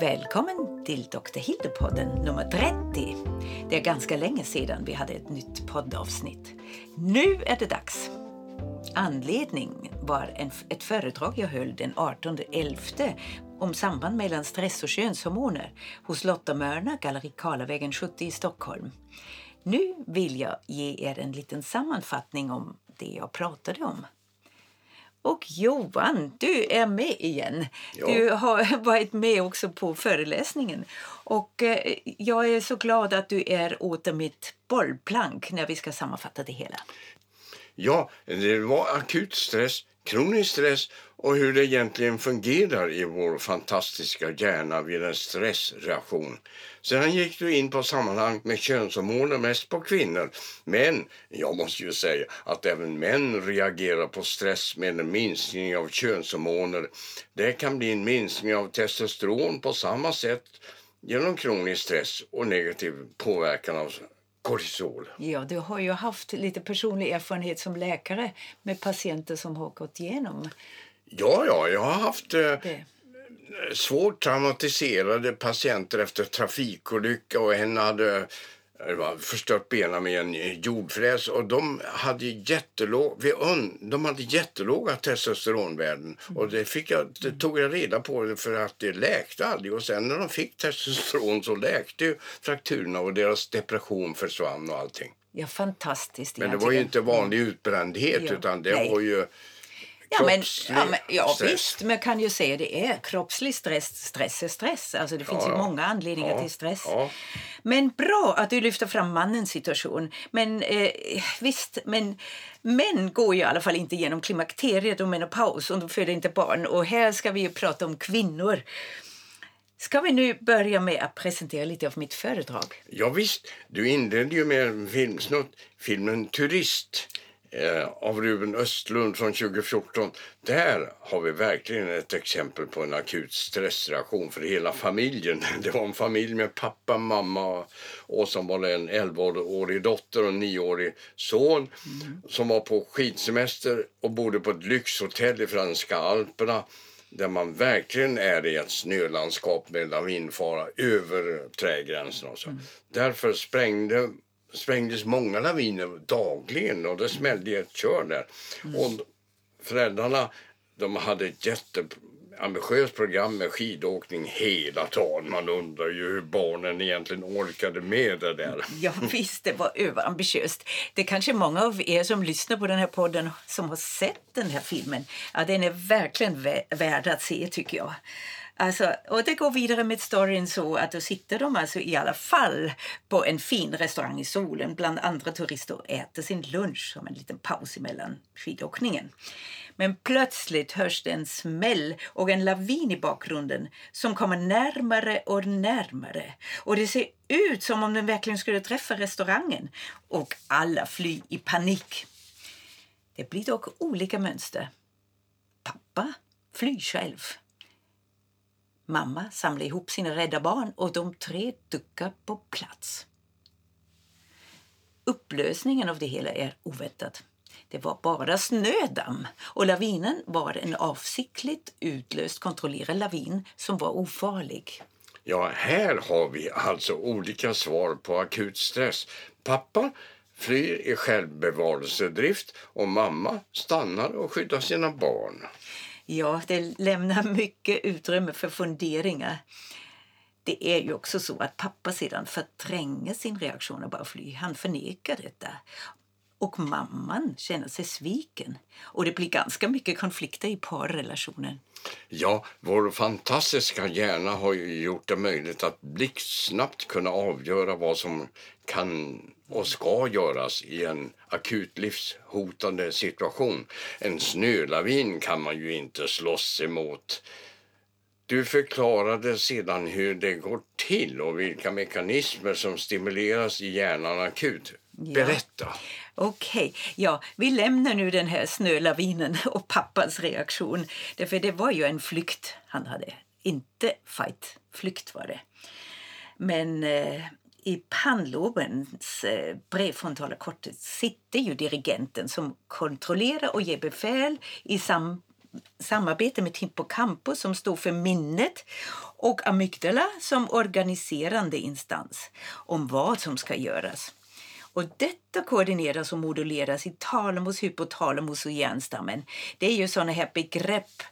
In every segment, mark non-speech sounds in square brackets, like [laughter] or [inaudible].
Välkommen till Dr. Hilde-podden nummer 30. Det är ganska länge sedan vi hade ett nytt poddavsnitt. Nu är det dags. Anledning var en, ett föredrag jag höll den 18.11 om samband mellan stress och könshormoner hos Lotta Mörna, Galleri Karlavägen 70 i Stockholm. Nu vill jag ge er en liten sammanfattning om det jag pratade om. Och Johan, du är med igen. Ja. Du har [laughs] varit med också på föreläsningen. Och eh, jag är så glad att du är åter mitt bollplank när vi ska sammanfatta det hela. Ja, det var akut stress, kronisk stress och hur det egentligen fungerar i vår fantastiska hjärna vid en stressreaktion. Sedan gick du in på sammanhang med könshormoner mest på kvinnor. Men jag måste ju säga att även män reagerar på stress med en minskning av könshormoner. Det kan bli en minskning av testosteron på samma sätt genom kronisk stress och negativ påverkan av kortisol. Ja, du har ju haft lite personlig erfarenhet som läkare med patienter som har gått igenom. Ja, ja, jag har haft eh, svårt traumatiserade patienter efter trafikolycka och en hade förstört benen med en jordfräs och de hade, jättelåg, de hade jättelåga testosteronvärden. Mm. Och det, fick jag, det tog jag reda på för att det läkte aldrig. Och sen när de fick testosteron så läkte frakturerna och deras depression försvann och allting. Ja, fantastiskt. Men det var ju inte vanlig utbrändhet ja. utan det Nej. var ju Ja, men, ja, men, ja visst, men kan ju säga det är kroppslig stress. Stress är stress. Alltså det finns ja, ju många anledningar till stress. Men bra att du lyfter fram mannens situation. Men eh, visst, men män går ju i alla fall inte genom klimakteriet och menopaus och de föder inte barn. Och här ska vi ju prata om kvinnor. Ska vi nu börja med att presentera lite av mitt föredrag? Ja, visst. Du inledde ju med en filmsnutt, filmen Turist av Ruben Östlund från 2014. Där har vi verkligen ett exempel på en akut stressreaktion för hela familjen. [laughs] Det var en familj med pappa, mamma och som var en 11-årig dotter och en 9-årig son mm. som var på skidsemester och bodde på ett lyxhotell i franska alperna där man verkligen är i ett snölandskap med lavinfara över trädgränsen. Och så. Mm. Därför sprängde sprängdes många laviner dagligen och det smällde ett kör där. Mm. Och föräldrarna de hade ett jätteambitiöst program med skidåkning hela dagen. Man undrar ju hur barnen egentligen orkade med det där. [laughs] Ja visst, det var överambitiöst. Det är kanske många av er som lyssnar på den här podden som har sett den här filmen. Ja, den är verkligen värd att se tycker jag. Alltså, och det går vidare med storyn så att då sitter de alltså i alla fall på en fin restaurang i solen bland andra turister och äter sin lunch som en liten paus emellan skidåkningen. Men plötsligt hörs det en smäll och en lavin i bakgrunden som kommer närmare och närmare. Och det ser ut som om den verkligen skulle träffa restaurangen. Och alla flyr i panik. Det blir dock olika mönster. Pappa flyr själv. Mamma samlar ihop sina rädda barn och de tre duckar på plats. Upplösningen av det hela är oväntad. Det var bara snödamm och lavinen var en avsiktligt utlöst kontrollerad lavin som var ofarlig. Ja, här har vi alltså olika svar på akut stress. Pappa flyr i självbevarelsedrift och mamma stannar och skyddar sina barn. Ja, det lämnar mycket utrymme för funderingar. Det är ju också så att pappa sedan förtränger sin reaktion och bara flyr. Han förnekar detta. Och mamman känner sig sviken. Och det blir ganska mycket konflikter i parrelationen. Ja, vår fantastiska hjärna har ju gjort det möjligt att blixtsnabbt kunna avgöra vad som kan och ska göras i en akut livshotande situation. En snölavin kan man ju inte slåss emot. Du förklarade sedan hur det går till och vilka mekanismer som stimuleras i hjärnan akut. Berätta. Ja. Okej, okay. ja, vi lämnar nu den här snölavinen [laughs] och pappas reaktion. Därför det var ju en flykt han hade. Inte fight, flykt var det. Men eh, i pannlobens eh, prefrontala cortex sitter ju dirigenten som kontrollerar och ger befäl i sam samarbete med hippocampus som står för minnet och amygdala som organiserande instans om vad som ska göras. Och detta koordineras och moduleras i talamus, hypotalamus och hjärnstammen. Det är ju såna här begrepp.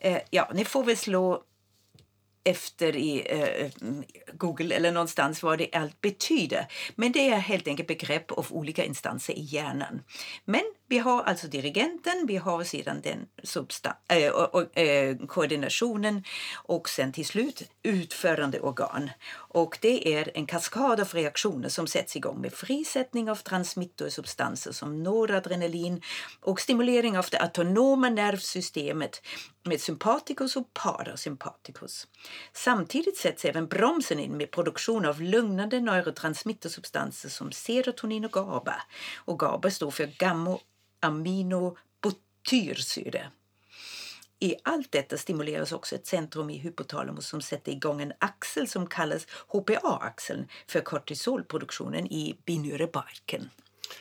Eh, ja, ni får väl slå efter i eh, eh mm, Google eller någonstans vad det allt betyder. Men det är helt enkelt begrepp av olika instanser i hjärnan. Men vi har alltså dirigenten, vi har sedan den äh, och, äh, koordinationen och sen till slut utförande organ. Och det är en kaskad av reaktioner som sätts igång med frisättning av transmittorsubstanser som noradrenalin och stimulering av det autonoma nervsystemet med sympaticus och parasympaticus. Samtidigt sätts även bromsen in med produktion av lugnande neurotransmittersubstanser som serotonin och GABA. Och GABA står för gamma aminobutyrsyre. I allt detta stimuleras också ett centrum i hypotalamus som sätter igång en axel som kallas HPA-axeln för kortisolproduktionen i binyrebarken.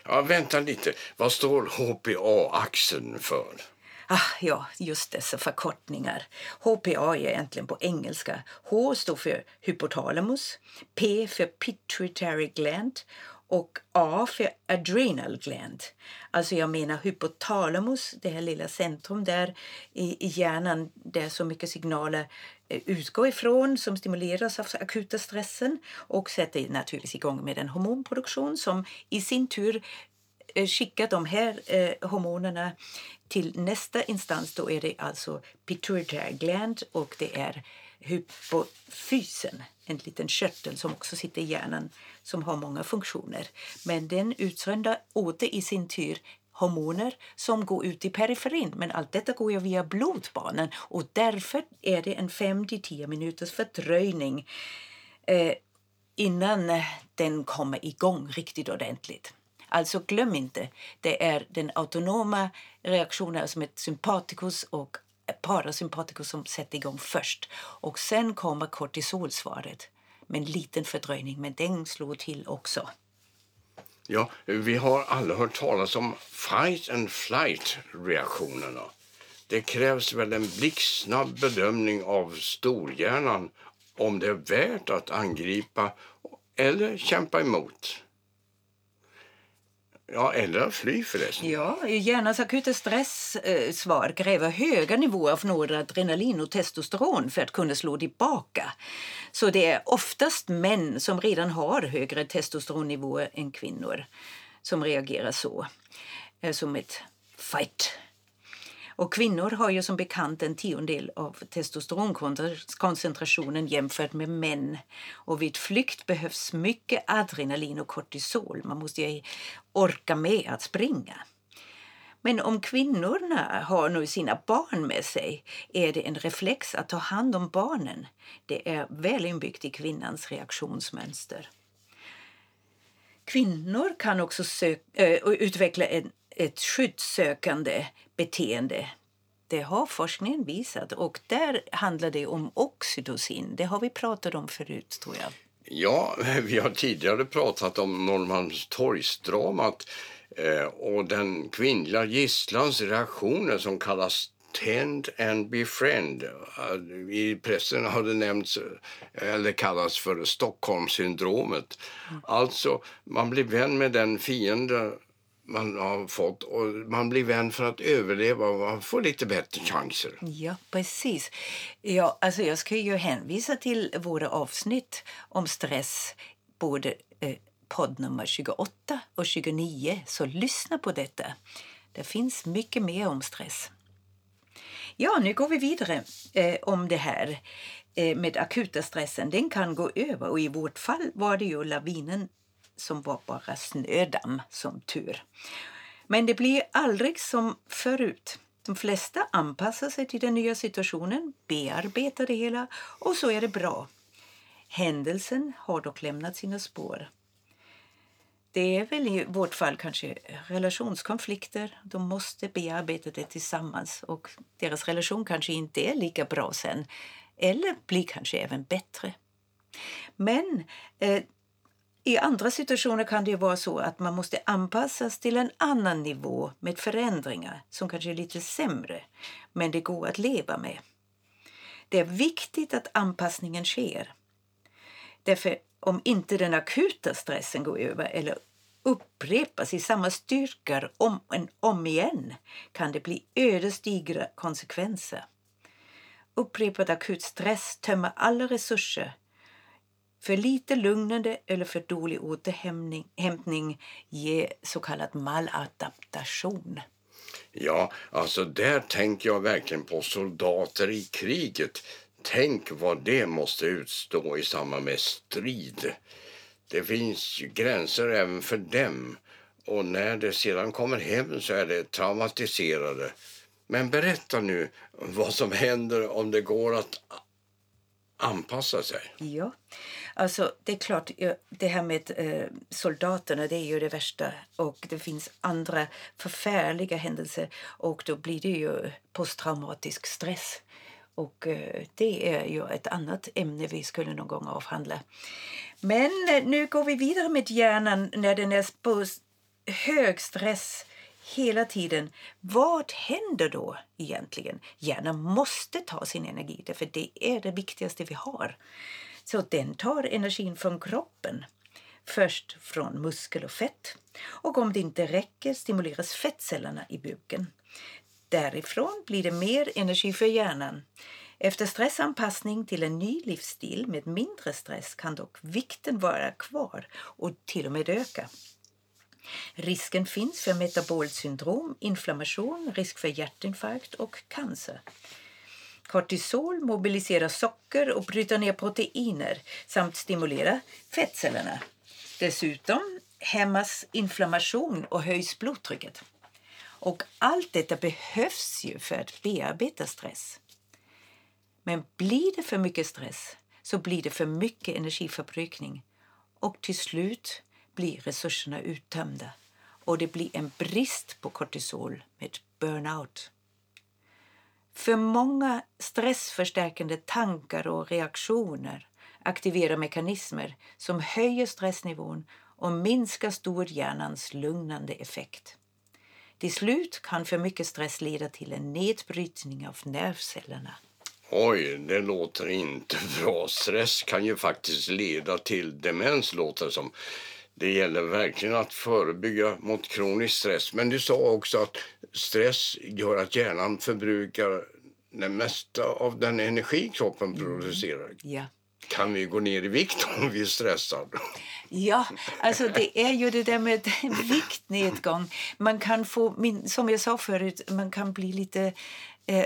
Ja, vänta lite. Vad står HPA-axeln för? Ah, ja, just dessa förkortningar. HPA är egentligen på engelska. H står för hypotalamus, P för pituitary gland och A för adrenal gland. Alltså jag menar hypotalamus, det här lilla centrum där i, i hjärnan där så mycket signaler eh, utgår ifrån som stimuleras av akuta stressen och sätter naturligtvis igång med en hormonproduktion som i sin tur eh, skickar de här eh, hormonerna till nästa instans. Då är det alltså pituitary gland och det är hypofysen, en liten körtel som också sitter i hjärnan som har många funktioner. Men den utsöndrar åter i sin tur hormoner som går ut i periferin. Men allt detta går ju via blodbanan och därför är det en 5-10 minuters fördröjning eh, innan den kommer igång riktigt ordentligt. Alltså glöm inte, det är den autonoma reaktionen som ett sympatikus och parasympatikus som sätter igång först. Och sen kommer kortisolsvaret med en liten fördröjning, men den slår till också. Ja, vi har alla hört talas om fight and flight reaktionerna. Det krävs väl en blixtsnabb bedömning av storhjärnan om det är värt att angripa eller kämpa emot. Ja, eller att fly förresten. Ja, hjärnans akuta stresssvar eh, kräver höga nivåer av noradrenalin och testosteron för att kunna slå tillbaka. Så det är oftast män som redan har högre testosteronnivåer än kvinnor som reagerar så, eh, som ett fight och kvinnor har ju som bekant en tiondel av testosteronkoncentrationen jämfört med män. Och vid flykt behövs mycket adrenalin och kortisol. Man måste ju orka med att springa. Men om kvinnorna har nu sina barn med sig är det en reflex att ta hand om barnen. Det är väl inbyggt i kvinnans reaktionsmönster. Kvinnor kan också äh, utveckla en ett skyddssökande beteende. Det har forskningen visat och där handlar det om oxytocin. Det har vi pratat om förut tror jag. Ja, [laughs] vi har tidigare pratat om Norrmalmstorgsdramat eh, och den kvinnliga gisslans reaktioner som kallas Tend and befriend. I pressen har det nämnts eller kallats för Stockholmssyndromet. Mm. Alltså, man blir vän med den fiende man har fått och man blir vän för att överleva och man får lite bättre chanser. Ja, precis. Ja, alltså jag ska ju hänvisa till våra avsnitt om stress, både eh, podd nummer 28 och 29, så lyssna på detta. Det finns mycket mer om stress. Ja, nu går vi vidare eh, om det här eh, med akuta stressen. Den kan gå över och i vårt fall var det ju lavinen som var bara snödamm, som tur. Men det blir aldrig som förut. De flesta anpassar sig till den nya situationen, bearbetar det hela och så är det bra. Händelsen har dock lämnat sina spår. Det är väl i vårt fall kanske relationskonflikter. De måste bearbeta det tillsammans och deras relation kanske inte är lika bra sen eller blir kanske även bättre. Men eh, i andra situationer kan det vara så att man måste anpassas till en annan nivå med förändringar som kanske är lite sämre. men det går att leva med. Det är viktigt att anpassningen sker. Därför om inte den akuta stressen går över eller upprepas i samma styrkor om och om igen kan det bli ödesdigra konsekvenser. Upprepad akut stress tömmer alla resurser. För lite lugnande eller för dålig återhämtning ger så kallad maladaptation. Ja, alltså där tänker jag verkligen på soldater i kriget. Tänk vad det måste utstå i samband med strid. Det finns gränser även för dem och när det sedan kommer hem så är det traumatiserade. Men berätta nu vad som händer om det går att anpassa sig. Ja, alltså det är klart, det här med eh, soldaterna det är ju det värsta och det finns andra förfärliga händelser och då blir det ju posttraumatisk stress. Och eh, det är ju ett annat ämne vi skulle någon gång avhandla. Men eh, nu går vi vidare med hjärnan när den är på hög stress hela tiden. Vad händer då egentligen? Hjärnan måste ta sin energi, för det är det viktigaste vi har. Så den tar energin från kroppen. Först från muskel och fett. Och om det inte räcker stimuleras fettcellerna i buken. Därifrån blir det mer energi för hjärnan. Efter stressanpassning till en ny livsstil med mindre stress kan dock vikten vara kvar och till och med öka. Risken finns för metabolt syndrom, inflammation, risk för hjärtinfarkt och cancer. Kortisol mobiliserar socker och bryter ner proteiner samt stimulerar fettcellerna. Dessutom hämmas inflammation och höjs blodtrycket. Och allt detta behövs ju för att bearbeta stress. Men blir det för mycket stress så blir det för mycket energiförbrukning och till slut blir resurserna uttömda och det blir en brist på kortisol med burnout. För många stressförstärkande tankar och reaktioner aktiverar mekanismer som höjer stressnivån och minskar storhjärnans lugnande effekt. Till slut kan för mycket stress leda till en nedbrytning av nervcellerna. Oj, det låter inte bra. Stress kan ju faktiskt leda till demens, låter det som. Det gäller verkligen att förebygga mot kronisk stress. Men du sa också att stress gör att hjärnan förbrukar det mesta av den energi kroppen mm. producerar. Ja. Kan vi gå ner i vikt om vi är stressade? Ja, alltså det är ju det där med [laughs] viktnedgång. Man kan få, som jag sa förut, man kan bli lite eh,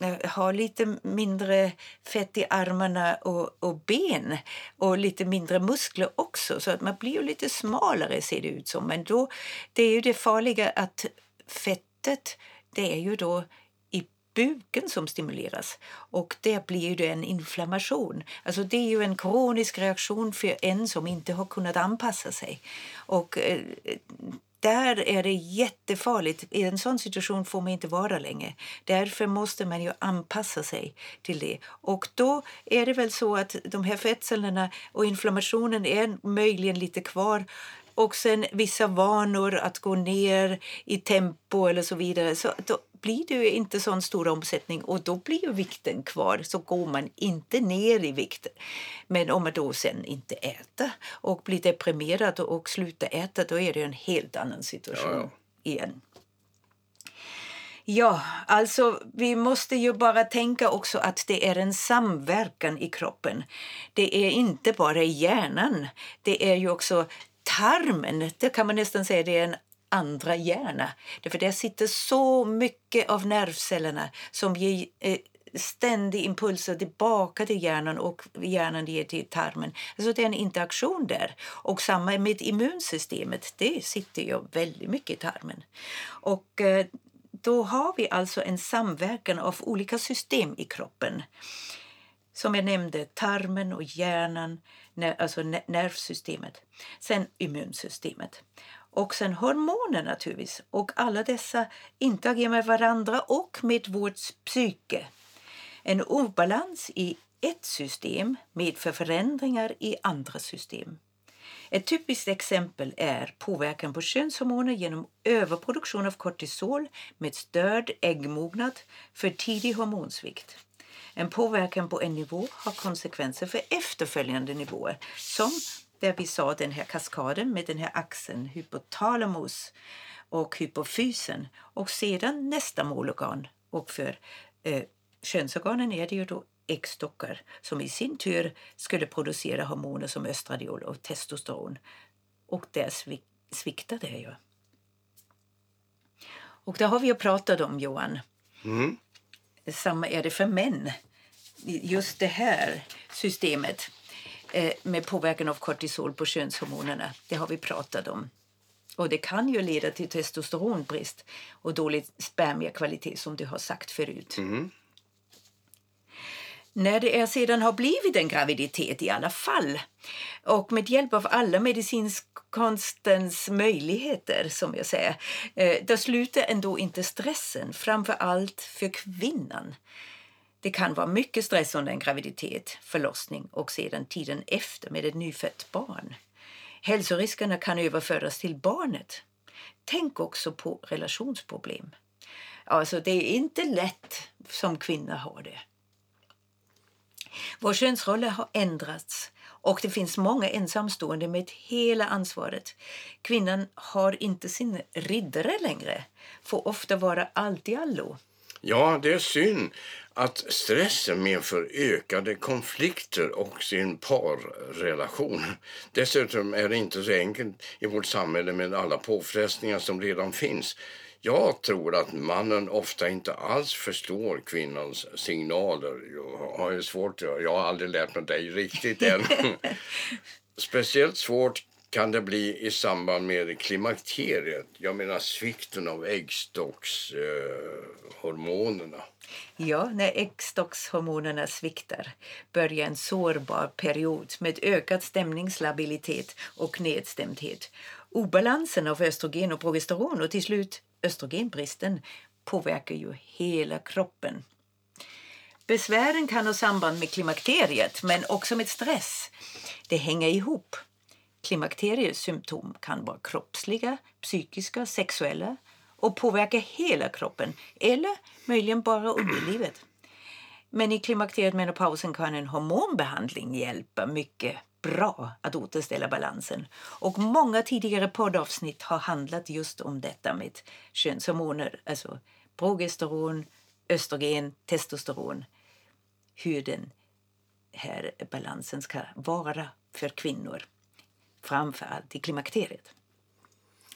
Eh, har lite mindre fett i armarna och, och, ben och lite mindre muskler också. Så att man blir ju lite smalare ser det ut som. Men då, det är ju det farliga att fettet, det är ju då i buken som stimuleras. Och där blir det en inflammation. Alltså det är ju en kronisk reaktion för en som inte har kunnat anpassa sig. Och eh, där är det jättefarligt. I en sån situation får man inte vara länge. Därför måste man ju anpassa sig till det. Och då är det väl så att de här fettcellerna och inflammationen är möjligen lite kvar och sen vissa vanor att gå ner i tempo eller så vidare. Så då blir det ju inte sån stor omsättning och då blir ju vikten kvar så går man inte ner i vikt. Men om man då sen inte äter och blir deprimerad och slutar äta då är det en helt annan situation ja, ja. igen. Ja, alltså vi måste ju bara tänka också att det är en samverkan i kroppen. Det är inte bara hjärnan, det är ju också tarmen. Det kan man nästan säga det är en andra hjärna. Därför där sitter så mycket av nervcellerna som ger eh, ständiga impulser tillbaka till hjärnan och hjärnan ger till tarmen. Alltså det är en interaktion där. Och samma med immunsystemet. Det sitter ju väldigt mycket i tarmen. Och eh, då har vi alltså en samverkan av olika system i kroppen. Som jag nämnde, tarmen och hjärnan, alltså nervsystemet. Sen immunsystemet. Och sen hormoner naturligtvis. Och alla dessa interagerar med varandra och med vårt psyke. En obalans i ett system medför förändringar i andra system. Ett typiskt exempel är påverkan på könshormoner genom överproduktion av kortisol med störd äggmognad för tidig hormonsvikt. En påverkan på en nivå har konsekvenser för efterföljande nivåer som där vi sa den här kaskaden med den här axeln, hypotalamus och hypofysen och sedan nästa målorgan. Och för eh, könsorganen är det ju då äggstockar som i sin tur skulle producera hormoner som östradiol och testosteron. Och där sviktar det ju. Och det har vi ju pratat om, Johan. Mm. Samma är det för män. Just det här systemet eh, med påverkan av kortisol på könshormonerna, det har vi pratat om. Och det kan ju leda till testosteronbrist och dålig spermiekvalitet som du har sagt förut. Mm. När det är sedan har blivit en graviditet i alla fall och med hjälp av alla medicinkonstens möjligheter, som jag säger, eh, då slutar ändå inte stressen, framför allt för kvinnan. Det kan vara mycket stress under en graviditet, förlossning och sedan tiden efter med ett nyfött barn. Hälsoriskerna kan överföras till barnet. Tänk också på relationsproblem. Alltså, det är inte lätt som kvinna har det. Vår könsroll har ändrats och det finns många ensamstående med hela ansvaret. Kvinnan har inte sin riddare längre, får ofta vara allt i allo. Ja, det är synd att stressen medför ökade konflikter och sin parrelation. Dessutom är det inte så enkelt i vårt samhälle med alla påfrestningar som redan finns. Jag tror att mannen ofta inte alls förstår kvinnans signaler. Jag har svårt, jag har aldrig lärt mig det riktigt än. [laughs] Speciellt svårt kan det bli i samband med klimakteriet. Jag menar svikten av äggstockshormonerna. Eh, ja, när äggstockshormonerna sviktar börjar en sårbar period med ökad stämningslabilitet och nedstämdhet. Obalansen av östrogen och progesteron och till slut östrogenbristen påverkar ju hela kroppen. Besvären kan ha samband med klimakteriet, men också med stress. Det hänger ihop. Klimakteriets symptom kan vara kroppsliga, psykiska, sexuella och påverka hela kroppen eller möjligen bara underlivet. Men i klimakteriet menopausen kan en hormonbehandling hjälpa mycket bra att återställa balansen. Och många tidigare poddavsnitt har handlat just om detta med könshormoner, alltså progesteron, östrogen, testosteron. Hur den här balansen ska vara för kvinnor, framför allt i klimakteriet.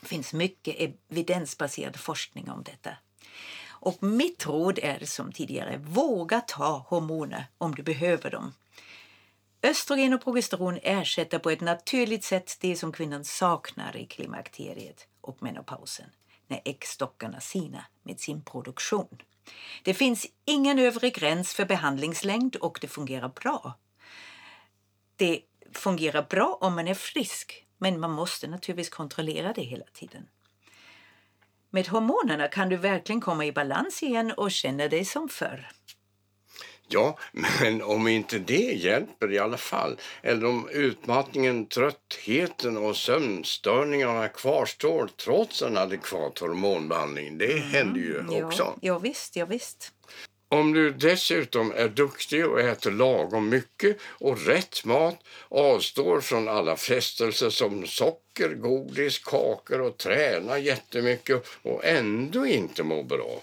Det finns mycket evidensbaserad forskning om detta. Och mitt råd är som tidigare, våga ta hormoner om du behöver dem. Östrogen och progesteron ersätter på ett naturligt sätt det som kvinnan saknar i klimakteriet och menopausen när äggstockarna sinar med sin produktion. Det finns ingen övre gräns för behandlingslängd och det fungerar bra. Det fungerar bra om man är frisk, men man måste naturligtvis kontrollera det hela tiden. Med hormonerna kan du verkligen komma i balans igen och känna dig som förr. Ja, men om inte det hjälper i alla fall, eller om utmattningen, tröttheten och sömnstörningarna kvarstår trots en adekvat hormonbehandling, det mm, händer ju också. Ja, ja, visst, ja, visst. Om du dessutom är duktig och äter lagom mycket och rätt mat, avstår från alla frestelser som socker, godis, kakor och tränar jättemycket och ändå inte mår bra,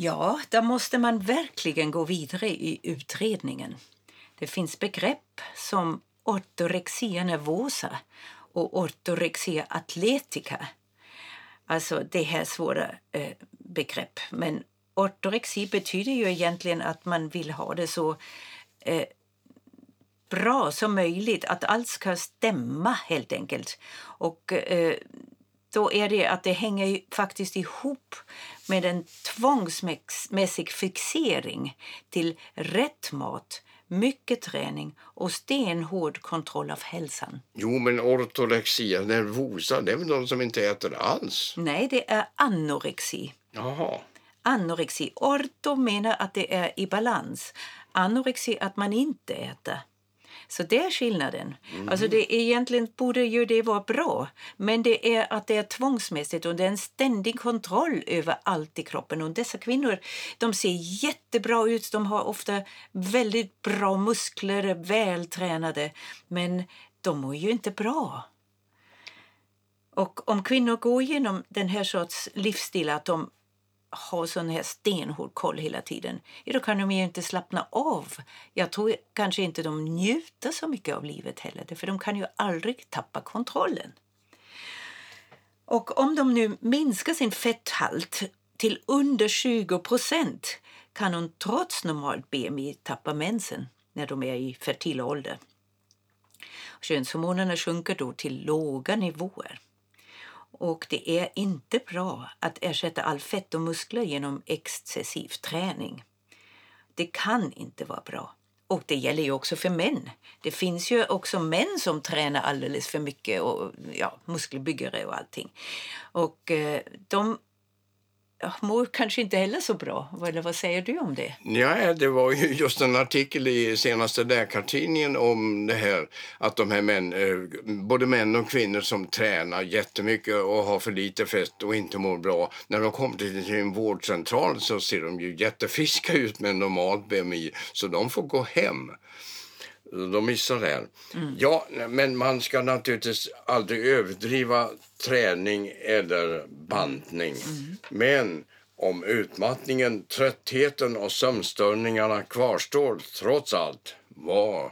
Ja, där måste man verkligen gå vidare i utredningen. Det finns begrepp som ortorexia nervosa och ortorexia atletica. Alltså det här svåra eh, begrepp. Men ortorexi betyder ju egentligen att man vill ha det så eh, bra som möjligt, att allt ska stämma helt enkelt. Och eh, då är det att det hänger faktiskt ihop med en tvångsmässig fixering till rätt mat, mycket träning och stenhård kontroll av hälsan. Jo, men ortorexia nervosa, det är väl de som inte äter alls? Nej, det är anorexi. Jaha. Anorexi. Orto menar att det är i balans. Anorexi att man inte äter. Så det är skillnaden. Mm. Alltså det egentligen borde ju det vara bra, men det är att det är tvångsmässigt och det är en ständig kontroll över allt i kroppen. Och dessa kvinnor de ser jättebra ut, de har ofta väldigt bra muskler, är vältränade, men de mår ju inte bra. Och om kvinnor går igenom den här sorts livsstil, att de ha sån här stenhård koll hela tiden, ja, då kan de ju inte slappna av. Jag tror kanske inte de njuter så mycket av livet heller, för de kan ju aldrig tappa kontrollen. Och om de nu minskar sin fetthalt till under 20 procent kan hon trots normalt BMI tappa mensen när de är i fertil ålder. Könshormonerna sjunker då till låga nivåer. Och det är inte bra att ersätta all fett och muskler genom excessiv träning. Det kan inte vara bra. Och det gäller ju också för män. Det finns ju också män som tränar alldeles för mycket och ja, muskelbyggare och allting. Och eh, de mår kanske inte heller så bra. Eller vad säger du om det? Ja, det var ju just en artikel i senaste Läkartidningen om det här att de här män, eh, både män och kvinnor som tränar jättemycket och har för lite fett och inte mår bra. När de kommer till en vårdcentral så ser de ju jättefiska ut med normalt BMI så de får gå hem. De missar det. Mm. Ja, men man ska naturligtvis aldrig överdriva träning eller bantning. Mm. Men om utmattningen, tröttheten och sömnstörningarna kvarstår trots allt, vad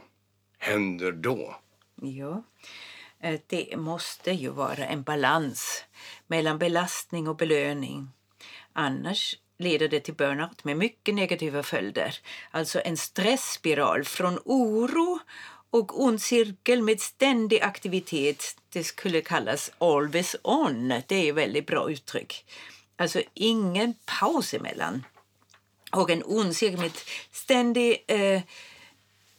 händer då? Ja, eh, det måste ju vara en balans mellan belastning och belöning. Annars leder det till burnout med mycket negativa följder. Alltså en stressspiral från oro och ond cirkel med ständig aktivitet. Det skulle kallas always on. Det är ett väldigt bra uttryck. Alltså ingen paus emellan. Och en ond cirkel med ständig eh,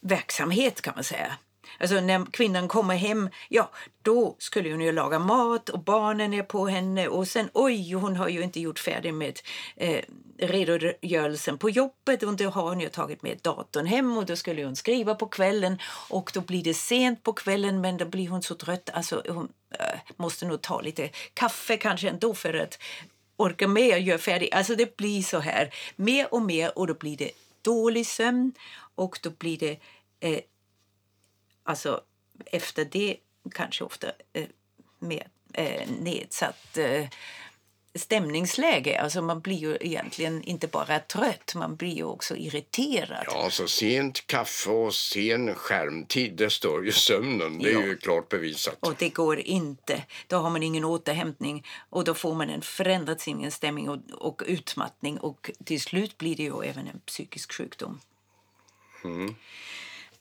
verksamhet kan man säga. Alltså när kvinnan kommer hem, ja då skulle hon ju laga mat och barnen är på henne. Och sen oj, hon har ju inte gjort färdig med eh, redogörelsen på jobbet. Och då har hon ju tagit med datorn hem och då skulle hon skriva på kvällen. Och då blir det sent på kvällen men då blir hon så trött. Alltså hon äh, måste nog ta lite kaffe kanske ändå för att orka med och göra färdigt. Alltså det blir så här. Mer och mer och då blir det dålig sömn. Och då blir det eh, alltså efter det kanske ofta eh, mer eh, nedsatt eh, stämningsläge. Alltså man blir ju egentligen inte bara trött, man blir ju också irriterad. Ja, alltså sent kaffe och sen skärmtid, det stör ju sömnen. Det är ja. ju klart bevisat. Och det går inte. Då har man ingen återhämtning och då får man en förändrad sinnesstämning och, och utmattning och till slut blir det ju även en psykisk sjukdom. Mm.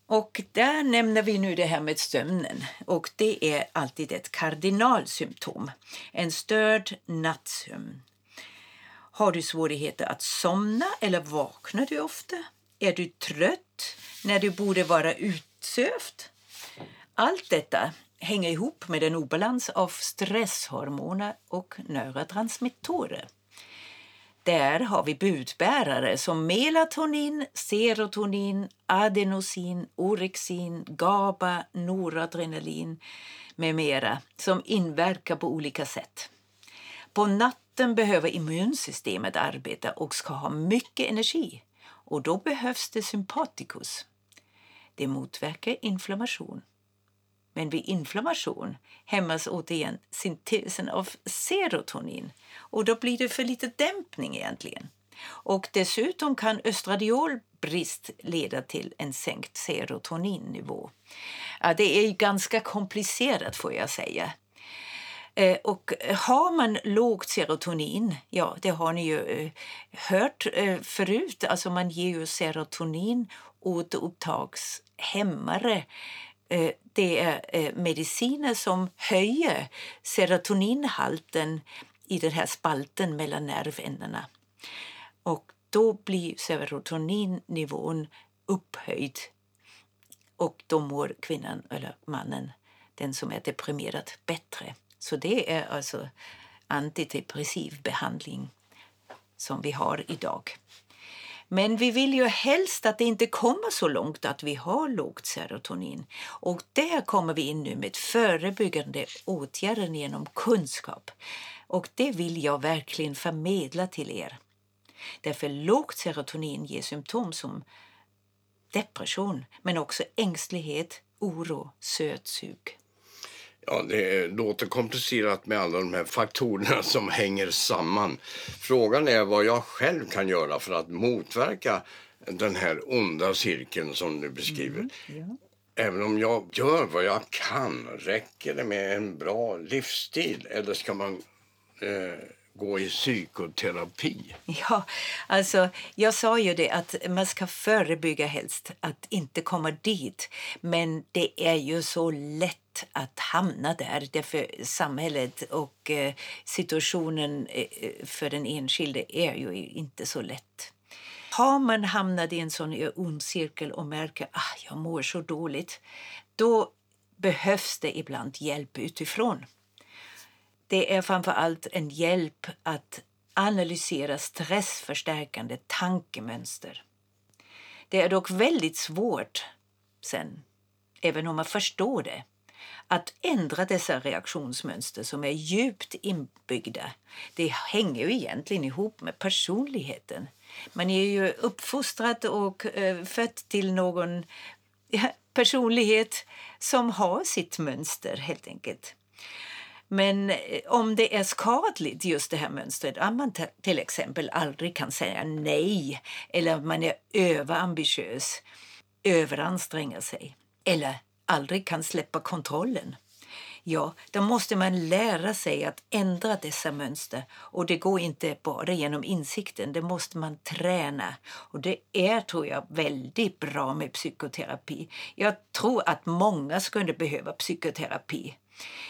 Och där nämner vi nu det här med sömnen. Och det är alltid ett kardinalsymptom. En störd nattsömn. Har du svårigheter att somna eller vaknar du ofta? Är du trött när du borde vara utsövd? Allt detta hänger ihop med en obalans av stresshormoner och neurotransmittorer. Där har vi budbärare som melatonin, serotonin, adenosin, orexin, GABA, noradrenalin med mera som inverkar på olika sätt. På natten behöver immunsystemet arbeta och ska ha mycket energi och då behövs det sympaticus. Det motverkar inflammation. Men vid inflammation hämmas återigen syntesen av serotonin och då blir det för lite dämpning egentligen. Och dessutom kan östradiolbrist leda till en sänkt serotoninnivå. Ja, det är ganska komplicerat får jag säga. Eh, och har man lågt serotonin, ja det har ni ju eh, hört eh, förut, alltså man ger ju serotonin återupptagshämmare Eh, det är eh, mediciner som höjer serotoninhalten i den här spalten mellan nervändarna. Och då blir serotoninnivån upphöjd och då mår kvinnan eller mannen, den som är deprimerad, bättre. Så det är alltså antidepressiv behandling som vi har idag. Men vi vill ju helst att det inte kommer så långt att vi har lågt serotonin. Och där kommer vi in nu med förebyggande åtgärder genom kunskap. Och det vill jag verkligen förmedla till er. Därför lågt serotonin ger symptom som depression men också ängslighet, oro, sötsug. Ja, det låter komplicerat med alla de här faktorerna [laughs] som hänger samman. Frågan är vad jag själv kan göra för att motverka den här onda cirkeln som du beskriver. Mm, ja. Även om jag gör vad jag kan, räcker det med en bra livsstil eller ska man eh, gå i psykoterapi? [laughs] Ja, alltså jag sa ju det att man ska förebygga helst att inte komma dit. Men det är ju så lätt att hamna där därför samhället och eh, situationen eh, eh, för den enskilde är ju inte så lätt. Har man hamnat i en sån ond cirkel och märker att ah, jag mår så dåligt, då behövs det ibland hjälp utifrån. Det är framför allt en hjälp att analysera stressförstärkande tankemönster. Det är dock väldigt svårt sen, även om man förstår det, att ändra dessa reaktionsmönster som är djupt inbyggda. Det hänger ju egentligen ihop med personligheten. Man är ju uppfostrad och eh, född till någon ja, personlighet som har sitt mönster helt enkelt. Men eh, om det är skadligt, just det här mönstret, att man till exempel aldrig kan säga nej eller att man är överambitiös, överanstränger sig eller aldrig kan släppa kontrollen. Ja, då måste man lära sig att ändra dessa mönster. Och det går inte bara genom insikten, det måste man träna. Och det är, tror jag, väldigt bra med psykoterapi. Jag tror att många skulle behöva psykoterapi.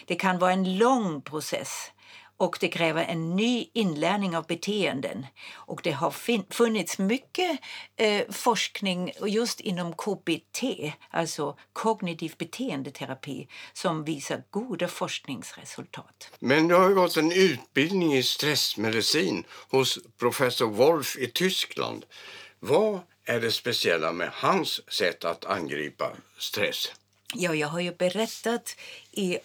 Det kan vara en lång process och det kräver en ny inlärning av beteenden. Och det har funnits mycket eh, forskning just inom KBT, alltså kognitiv beteendeterapi, som visar goda forskningsresultat. Men du har ju gått en utbildning i stressmedicin hos professor Wolf i Tyskland. Vad är det speciella med hans sätt att angripa stress? Ja, jag har ju berättat i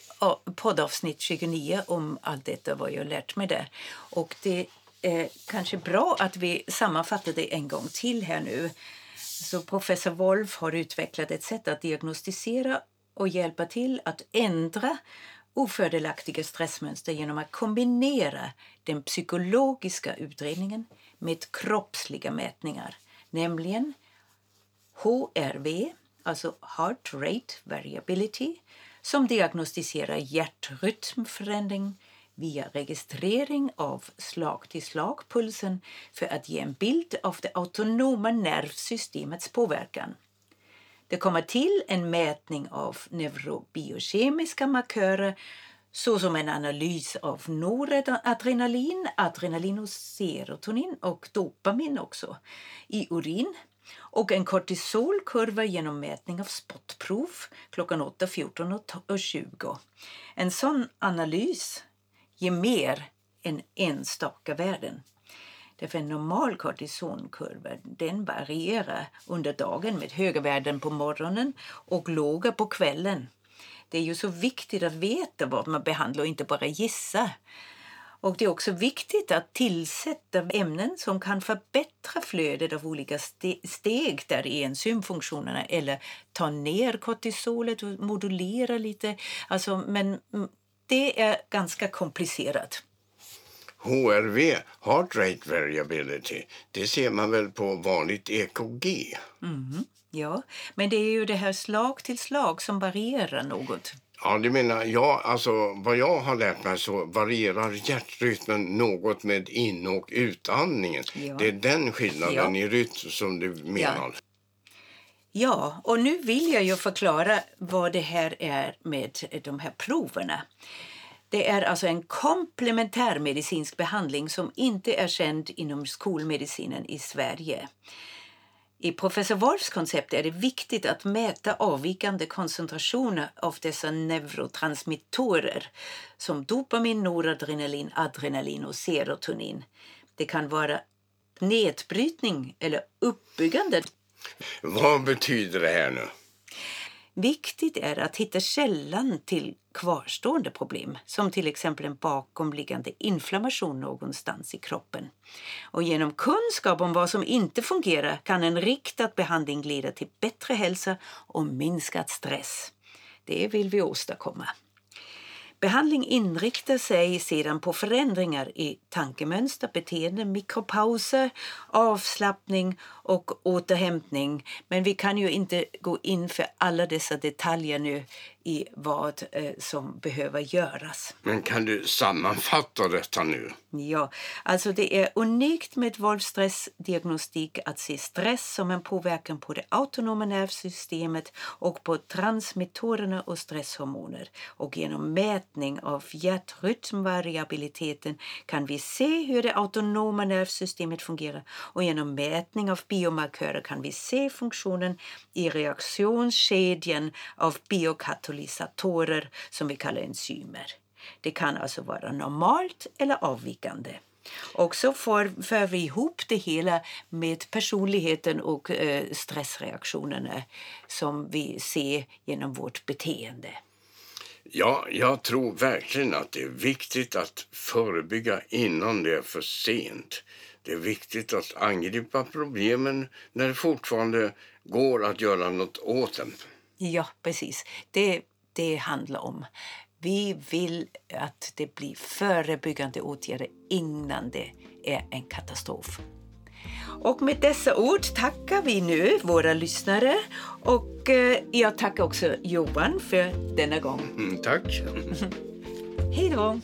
poddavsnitt 29 om allt detta, vad jag lärt mig där. Och det är kanske bra att vi sammanfattar det en gång till här nu. Så professor Wolf har utvecklat ett sätt att diagnostisera och hjälpa till att ändra ofördelaktiga stressmönster genom att kombinera den psykologiska utredningen med kroppsliga mätningar, nämligen HRV, alltså Heart Rate Variability, som diagnostiserar hjärtrytmförändring via registrering av slag-till-slag-pulsen för att ge en bild av det autonoma nervsystemets påverkan. Det kommer till en mätning av neurobiokemiska markörer såsom en analys av noradrenalin, adrenalin och serotonin och dopamin också i urin och en kortisolkurva genom mätning av spottprov klockan 8, 14 och 20. En sån analys ger mer än enstaka värden. Därför en normal kortisonkurva den varierar under dagen med höga värden på morgonen och låga på kvällen. Det är ju så viktigt att veta vad man behandlar och inte bara gissa. Och det är också viktigt att tillsätta ämnen som kan förbättra flödet av olika steg där i enzymfunktionerna eller ta ner kortisolet och modulera lite. Alltså, men det är ganska komplicerat. HRV, Heart Rate Variability, det ser man väl på vanligt EKG? Mm, ja, men det är ju det här slag till slag som varierar något. Ja, du menar, ja, alltså vad jag har lärt mig så varierar hjärtrytmen något med in och utandningen. Ja. Det är den skillnaden ja. i rytm som du menar. Ja. ja, och nu vill jag ju förklara vad det här är med de här proverna. Det är alltså en komplementär medicinsk behandling som inte är känd inom skolmedicinen i Sverige. I professor Wolfs koncept är det viktigt att mäta avvikande koncentrationer av dessa neurotransmittorer som dopamin, noradrenalin, adrenalin och serotonin. Det kan vara nedbrytning eller uppbyggande. Vad betyder det här nu? Viktigt är att hitta källan till kvarstående problem som till exempel en bakomliggande inflammation någonstans i kroppen. Och genom kunskap om vad som inte fungerar kan en riktad behandling leda till bättre hälsa och minskad stress. Det vill vi åstadkomma. Behandling inriktar sig sedan på förändringar i tankemönster, beteende, mikropauser, avslappning och återhämtning. Men vi kan ju inte gå in för alla dessa detaljer nu i vad eh, som behöver göras. Men kan du sammanfatta detta nu? Ja, alltså det är unikt med våldstressdiagnostik att se stress som en påverkan på det autonoma nervsystemet och på transmittorerna och stresshormoner. Och genom mätning av hjärtrytmvariabiliteten kan vi se hur det autonoma nervsystemet fungerar och genom mätning av biomarkörer kan vi se funktionen i reaktionskedjan av katalysatorer som vi kallar enzymer. Det kan alltså vara normalt eller avvikande. Och så för, för vi ihop det hela med personligheten och eh, stressreaktionerna som vi ser genom vårt beteende. Ja, jag tror verkligen att det är viktigt att förebygga innan det är för sent. Det är viktigt att angripa problemen när det fortfarande går att göra något åt dem. Ja, precis. Det, det handlar om. Vi vill att det blir förebyggande åtgärder innan det är en katastrof. Och med dessa ord tackar vi nu våra lyssnare och eh, jag tackar också Johan för denna gång. Mm, tack. [laughs] Hej då!